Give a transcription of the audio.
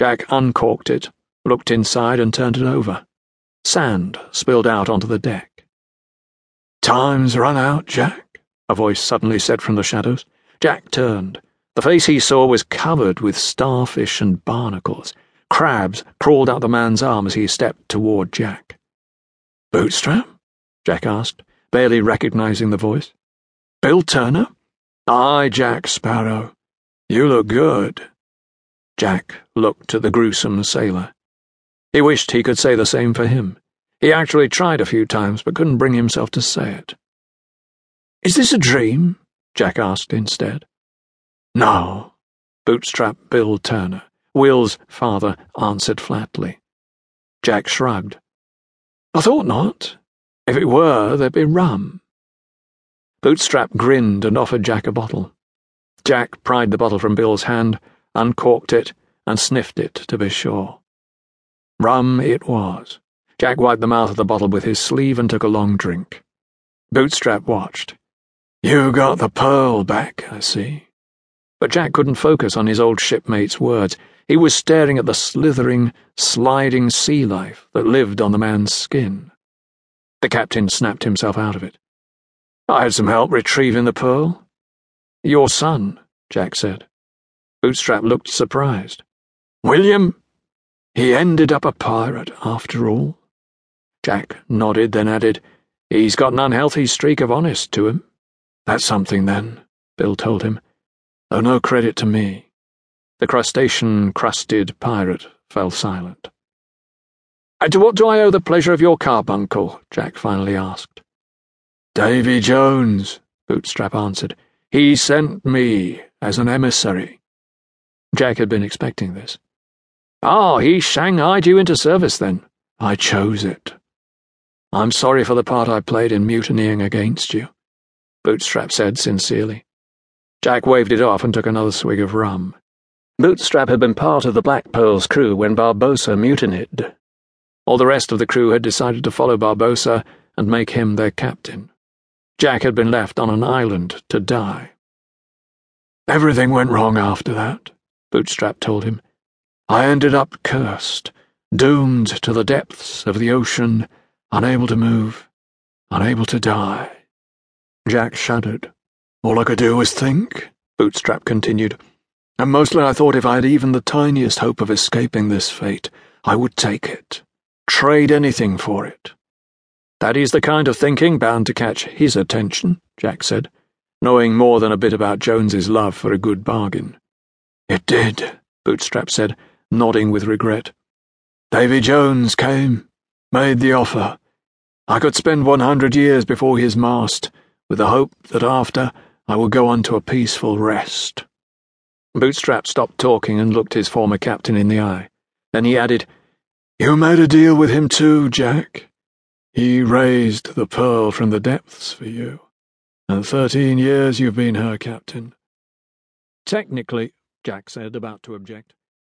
Jack uncorked it, looked inside, and turned it over. Sand spilled out onto the deck. Time's run out, Jack, a voice suddenly said from the shadows. Jack turned. The face he saw was covered with starfish and barnacles. Crabs crawled out the man's arm as he stepped toward Jack. Bootstrap? Jack asked, barely recognizing the voice. Bill Turner? Aye, Jack Sparrow. You look good. Jack looked at the gruesome sailor. He wished he could say the same for him. He actually tried a few times, but couldn't bring himself to say it. Is this a dream? Jack asked instead. No, Bootstrap Bill Turner, Will's father, answered flatly. Jack shrugged. I thought not. If it were, there'd be rum. Bootstrap grinned and offered Jack a bottle. Jack pried the bottle from Bill's hand, uncorked it, and sniffed it to be sure. Rum it was. Jack wiped the mouth of the bottle with his sleeve and took a long drink. Bootstrap watched. You got the pearl back, I see. But Jack couldn't focus on his old shipmate's words. He was staring at the slithering, sliding sea life that lived on the man's skin. The captain snapped himself out of it. I had some help retrieving the pearl. Your son, Jack said. Bootstrap looked surprised. William? He ended up a pirate, after all. Jack nodded, then added, He's got an unhealthy streak of honest to him. That's something, then, Bill told him, though no credit to me. The crustacean crusted pirate fell silent. And to what do I owe the pleasure of your carbuncle? Jack finally asked. Davy Jones, Bootstrap answered. He sent me as an emissary. Jack had been expecting this. Ah, oh, he shanghaied you into service, then. I chose it. I'm sorry for the part I played in mutinying against you, Bootstrap said sincerely. Jack waved it off and took another swig of rum. Bootstrap had been part of the Black Pearl's crew when Barbossa mutinied. All the rest of the crew had decided to follow Barbossa and make him their captain. Jack had been left on an island to die. Everything went wrong after that, Bootstrap told him. I ended up cursed, doomed to the depths of the ocean unable to move, unable to die. Jack shuddered. All I could do was think, Bootstrap continued, and mostly I thought if I had even the tiniest hope of escaping this fate, I would take it, trade anything for it. That is the kind of thinking bound to catch his attention, Jack said, knowing more than a bit about Jones's love for a good bargain. It did, Bootstrap said, nodding with regret. Davy Jones came, made the offer. I could spend 100 years before his mast, with the hope that after I would go on to a peaceful rest. Bootstrap stopped talking and looked his former captain in the eye. Then he added, You made a deal with him too, Jack. He raised the pearl from the depths for you, and 13 years you've been her captain. Technically, Jack said, about to object.